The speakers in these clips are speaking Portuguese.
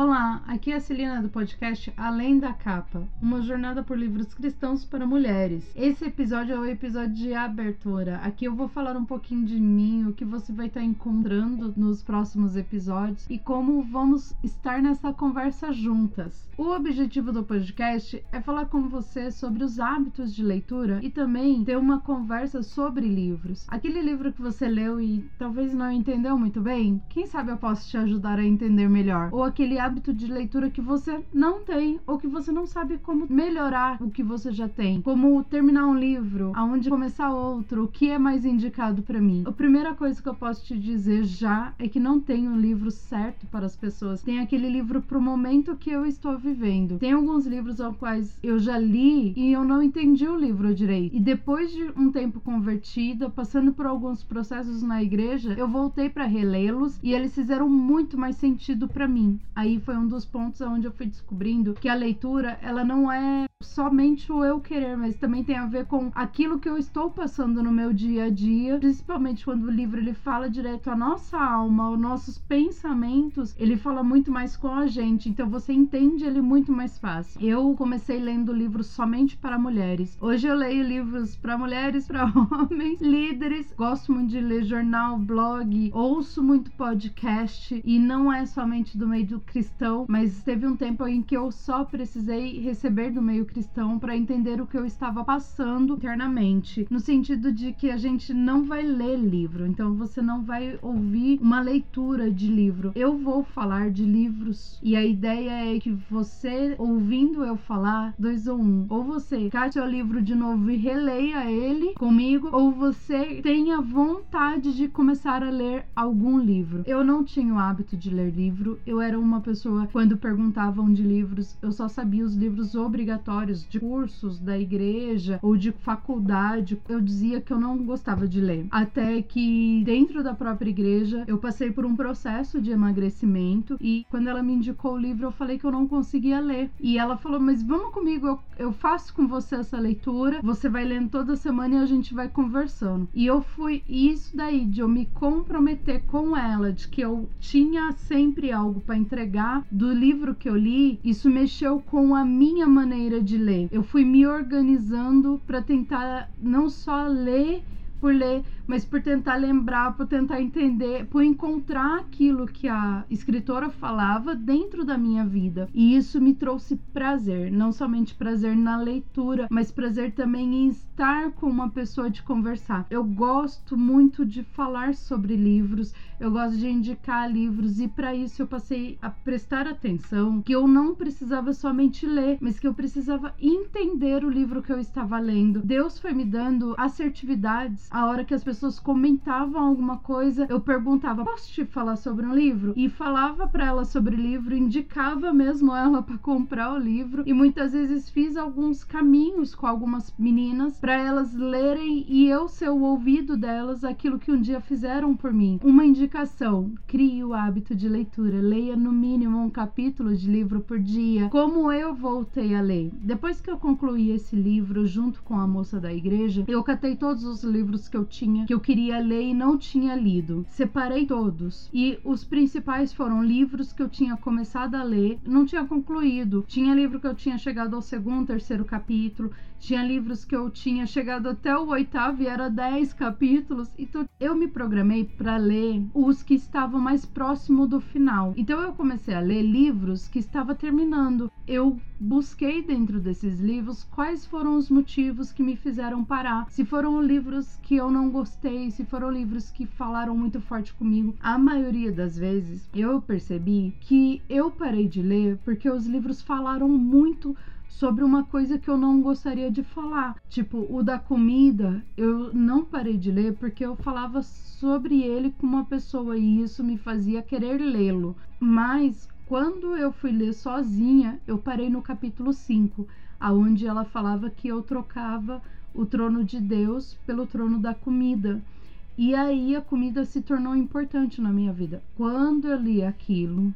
Olá, aqui é a Celina do podcast Além da Capa, uma jornada por livros cristãos para mulheres. Esse episódio é o episódio de abertura. Aqui eu vou falar um pouquinho de mim, o que você vai estar encontrando nos próximos episódios e como vamos estar nessa conversa juntas. O objetivo do podcast é falar com você sobre os hábitos de leitura e também ter uma conversa sobre livros. Aquele livro que você leu e talvez não entendeu muito bem, quem sabe eu posso te ajudar a entender melhor. Ou aquele hábito de leitura que você não tem ou que você não sabe como melhorar o que você já tem, como terminar um livro, aonde começar outro, o que é mais indicado para mim. A primeira coisa que eu posso te dizer já é que não tem um livro certo para as pessoas. Tem aquele livro pro momento que eu estou vivendo. Tem alguns livros aos quais eu já li e eu não entendi o livro direito. E depois de um tempo convertida, passando por alguns processos na igreja, eu voltei para relê-los e eles fizeram muito mais sentido para mim. Aí foi um dos pontos onde eu fui descobrindo que a leitura, ela não é somente o eu querer, mas também tem a ver com aquilo que eu estou passando no meu dia a dia, principalmente quando o livro ele fala direto à nossa alma, aos nossos pensamentos, ele fala muito mais com a gente, então você entende ele muito mais fácil. Eu comecei lendo livros somente para mulheres. Hoje eu leio livros para mulheres, para homens, líderes. Gosto muito de ler jornal, blog, ouço muito podcast e não é somente do meio do cristão, mas teve um tempo em que eu só precisei receber do meio cristão para entender o que eu estava passando internamente, no sentido de que a gente não vai ler livro, então você não vai ouvir uma leitura de livro. Eu vou falar de livros e a ideia é que você ouvindo eu falar, dois ou um, ou você cate o livro de novo e releia ele comigo, ou você tenha vontade de começar a ler algum livro. Eu não tinha o hábito de ler livro, eu era uma pessoa, quando perguntavam de livros, eu só sabia os livros obrigatórios de cursos da igreja ou de faculdade. Eu dizia que eu não gostava de ler. Até que dentro da própria igreja eu passei por um processo de emagrecimento e quando ela me indicou o livro eu falei que eu não conseguia ler. E ela falou: Mas vamos comigo, eu, eu faço com você essa leitura, você vai lendo toda semana e a gente vai conversando. E eu fui, isso daí de eu me comprometer com ela, de que eu tinha sempre algo para entregar do livro que eu li, isso mexeu com a minha maneira de ler. Eu fui me organizando para tentar não só ler por ler, mas por tentar lembrar, por tentar entender, por encontrar aquilo que a escritora falava dentro da minha vida. E isso me trouxe prazer, não somente prazer na leitura, mas prazer também em estar com uma pessoa de conversar. Eu gosto muito de falar sobre livros, eu gosto de indicar livros e para isso eu passei a prestar atenção que eu não precisava somente ler, mas que eu precisava entender o livro que eu estava lendo. Deus foi me dando assertividades a hora que as pessoas comentavam alguma coisa, eu perguntava: "Posso te falar sobre um livro?" E falava para ela sobre o livro, indicava mesmo ela para comprar o livro e muitas vezes fiz alguns caminhos com algumas meninas para elas lerem e eu ser o ouvido delas aquilo que um dia fizeram por mim. Uma indicação: crie o hábito de leitura, leia no mínimo um capítulo de livro por dia. Como eu voltei a ler? Depois que eu concluí esse livro junto com a moça da igreja, eu catei todos os livros que eu tinha, que eu queria ler e não tinha lido. Separei todos. E os principais foram livros que eu tinha começado a ler, não tinha concluído. Tinha livro que eu tinha chegado ao segundo, terceiro capítulo. Tinha livros que eu tinha chegado até o oitavo e era dez capítulos. Então eu me programei para ler os que estavam mais próximo do final. Então eu comecei a ler livros que estava terminando. Eu busquei dentro desses livros quais foram os motivos que me fizeram parar. Se foram livros que eu não gostei, se foram livros que falaram muito forte comigo. A maioria das vezes eu percebi que eu parei de ler porque os livros falaram muito sobre uma coisa que eu não gostaria de falar. Tipo, o da comida, eu não parei de ler porque eu falava sobre ele com uma pessoa e isso me fazia querer lê-lo. Mas quando eu fui ler sozinha, eu parei no capítulo 5, aonde ela falava que eu trocava o trono de Deus pelo trono da comida. E aí a comida se tornou importante na minha vida. Quando eu li aquilo,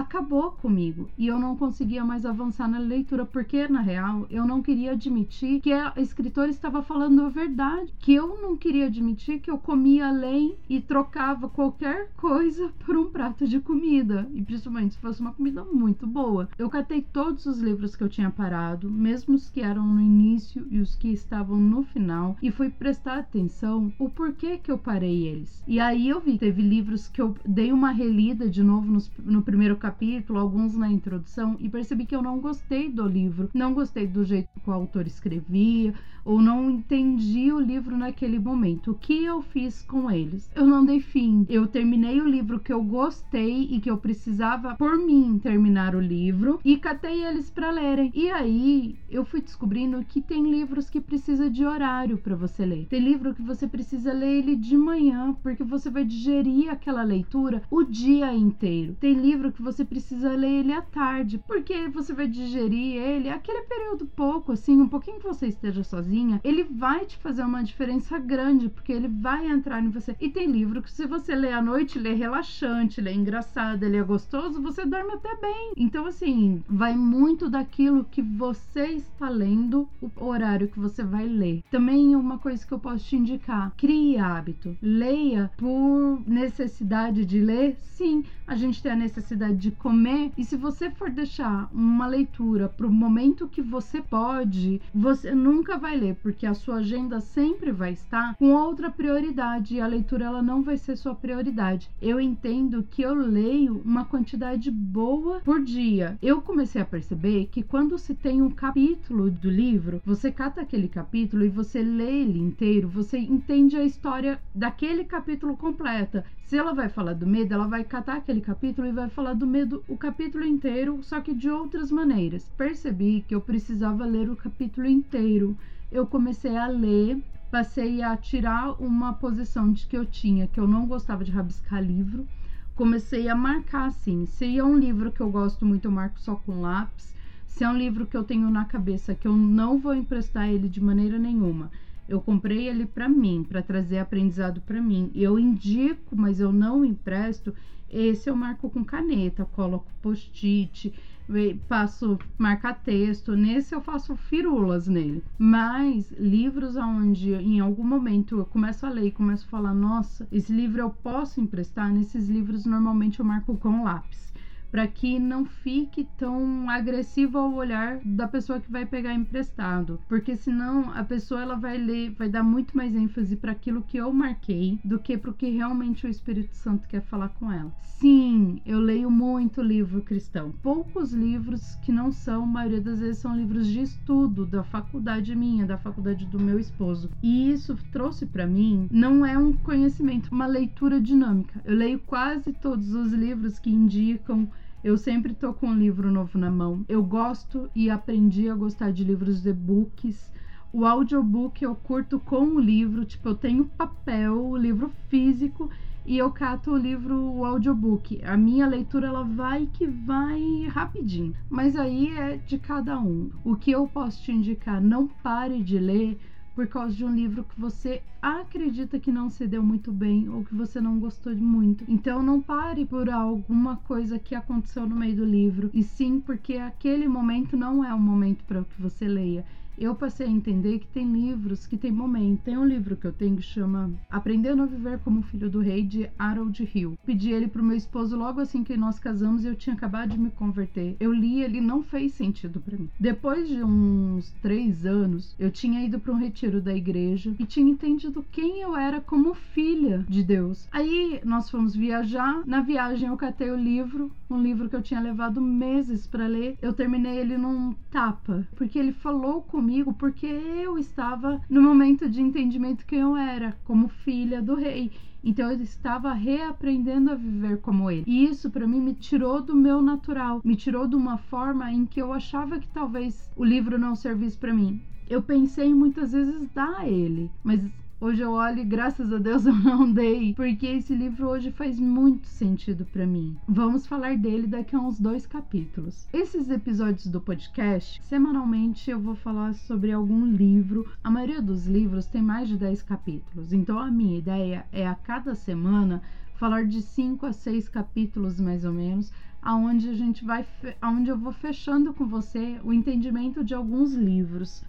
acabou comigo e eu não conseguia mais avançar na leitura porque na real eu não queria admitir que a escritora estava falando a verdade, que eu não queria admitir que eu comia além e trocava qualquer coisa por um prato de comida e principalmente se fosse uma comida muito boa. Eu catei todos os livros que eu tinha parado, mesmo os que eram no início e os que estavam no final e fui prestar atenção o porquê que eu parei eles. E aí eu vi, teve livros que eu dei uma relida de novo no, no primeiro capítulo, alguns na introdução, e percebi que eu não gostei do livro, não gostei do jeito que o autor escrevia, ou não entendi o livro naquele momento. O que eu fiz com eles? Eu não dei fim. Eu terminei o livro que eu gostei e que eu precisava por mim terminar o livro e catei eles para lerem. E aí eu fui descobrindo que tem livros que precisa de horário para você ler. Tem livro que você precisa ler ele de manhã, porque você vai digerir aquela leitura o dia inteiro. Tem livro que você precisa ler ele à tarde, porque você vai digerir ele aquele período pouco, assim, um pouquinho que você esteja sozinha, ele vai te fazer uma diferença grande, porque ele vai entrar em você. E tem livro que se você ler à noite, ele é relaxante, ele é engraçado, ele é gostoso, você dorme até bem. Então, assim, vai muito daquilo que você está lendo, o horário que você vai ler. Também uma coisa que eu posso te indicar: crie hábito. Leia por necessidade de ler. Sim, a gente tem a necessidade de comer. E se você for deixar uma leitura para o momento que você pode, você nunca vai ler, porque a sua agenda sempre vai estar com outra prioridade e a leitura ela não vai ser sua prioridade. Eu entendo que eu leio uma quantidade boa por dia. Eu comecei a perceber que quando se tem um capítulo do livro, você cata aquele capítulo e você lê ele inteiro, você entende a história daquele capítulo completa. Se ela vai falar do medo, ela vai catar aquele capítulo e vai falar do medo o capítulo inteiro, só que de outras maneiras. Percebi que eu precisava ler o capítulo inteiro. Eu comecei a ler, passei a tirar uma posição de que eu tinha, que eu não gostava de rabiscar livro. Comecei a marcar assim. Se é um livro que eu gosto muito, eu marco só com lápis. Se é um livro que eu tenho na cabeça que eu não vou emprestar ele de maneira nenhuma, eu comprei ele para mim, para trazer aprendizado para mim. Eu indico, mas eu não empresto. Esse eu marco com caneta, coloco post-it, faço marcar texto. Nesse eu faço firulas nele. Mas livros onde em algum momento eu começo a ler e começo a falar, nossa, esse livro eu posso emprestar. Nesses livros normalmente eu marco com lápis para que não fique tão agressivo ao olhar da pessoa que vai pegar emprestado, porque senão a pessoa ela vai ler, vai dar muito mais ênfase para aquilo que eu marquei do que para o que realmente o Espírito Santo quer falar com ela. Sim, eu leio muito livro cristão, poucos livros que não são, a maioria das vezes são livros de estudo da faculdade minha, da faculdade do meu esposo. E isso trouxe para mim não é um conhecimento, uma leitura dinâmica. Eu leio quase todos os livros que indicam eu sempre tô com um livro novo na mão. Eu gosto e aprendi a gostar de livros de books. O audiobook eu curto com o livro, tipo, eu tenho papel, o livro físico e eu cato o livro, o audiobook. A minha leitura ela vai que vai rapidinho, mas aí é de cada um. O que eu posso te indicar, não pare de ler por causa de um livro que você acredita que não se deu muito bem ou que você não gostou muito. Então não pare por alguma coisa que aconteceu no meio do livro, e sim porque aquele momento não é o momento para que você leia eu passei a entender que tem livros que tem momento. Tem um livro que eu tenho que chama Aprendendo a Viver como Filho do Rei, de Harold Hill. Pedi ele pro meu esposo logo assim que nós casamos e eu tinha acabado de me converter. Eu li ele não fez sentido para mim. Depois de uns três anos, eu tinha ido para um retiro da igreja e tinha entendido quem eu era como filha de Deus. Aí nós fomos viajar. Na viagem eu catei o livro, um livro que eu tinha levado meses para ler. Eu terminei ele num tapa, porque ele falou comigo porque eu estava no momento de entendimento que eu era, como filha do rei. Então eu estava reaprendendo a viver como ele. E isso para mim me tirou do meu natural, me tirou de uma forma em que eu achava que talvez o livro não servisse para mim. Eu pensei muitas vezes dar a ele, mas Hoje eu olho e graças a Deus eu não dei, porque esse livro hoje faz muito sentido para mim. Vamos falar dele daqui a uns dois capítulos. Esses episódios do podcast, semanalmente eu vou falar sobre algum livro. A maioria dos livros tem mais de 10 capítulos, então a minha ideia é a cada semana falar de cinco a seis capítulos mais ou menos, aonde a gente vai, aonde eu vou fechando com você o entendimento de alguns livros.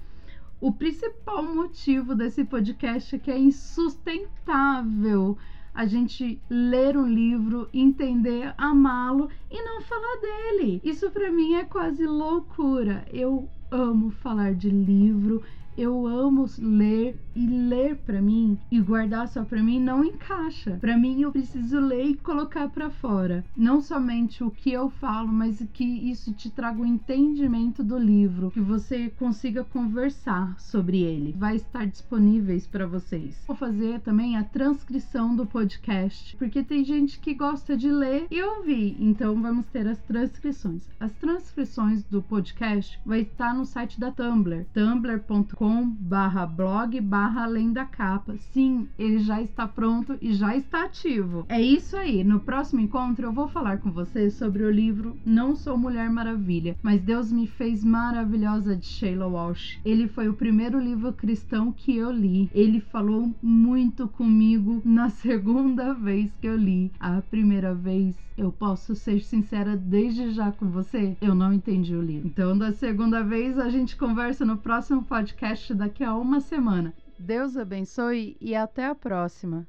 O principal motivo desse podcast é que é insustentável a gente ler um livro, entender, amá-lo e não falar dele. Isso para mim é quase loucura. Eu amo falar de livro, eu amo ler e ler para mim e guardar só para mim não encaixa. Para mim eu preciso ler e colocar para fora, não somente o que eu falo, mas que isso te traga o um entendimento do livro, que você consiga conversar sobre ele. Vai estar disponíveis para vocês. Vou fazer também a transcrição do podcast, porque tem gente que gosta de ler e ouvir, então vamos ter as transcrições. As transcrições do podcast vai estar no site da Tumblr, tumblr.com barra blog barra além da capa. Sim, ele já está pronto e já está ativo. É isso aí. No próximo encontro eu vou falar com você sobre o livro Não Sou Mulher Maravilha, mas Deus me fez maravilhosa de Sheila Walsh. Ele foi o primeiro livro cristão que eu li. Ele falou muito comigo na segunda vez que eu li. A primeira vez, eu posso ser sincera desde já com você, eu não entendi o livro. Então, da segunda vez, a gente conversa no próximo podcast daqui a uma semana. Deus abençoe e até a próxima.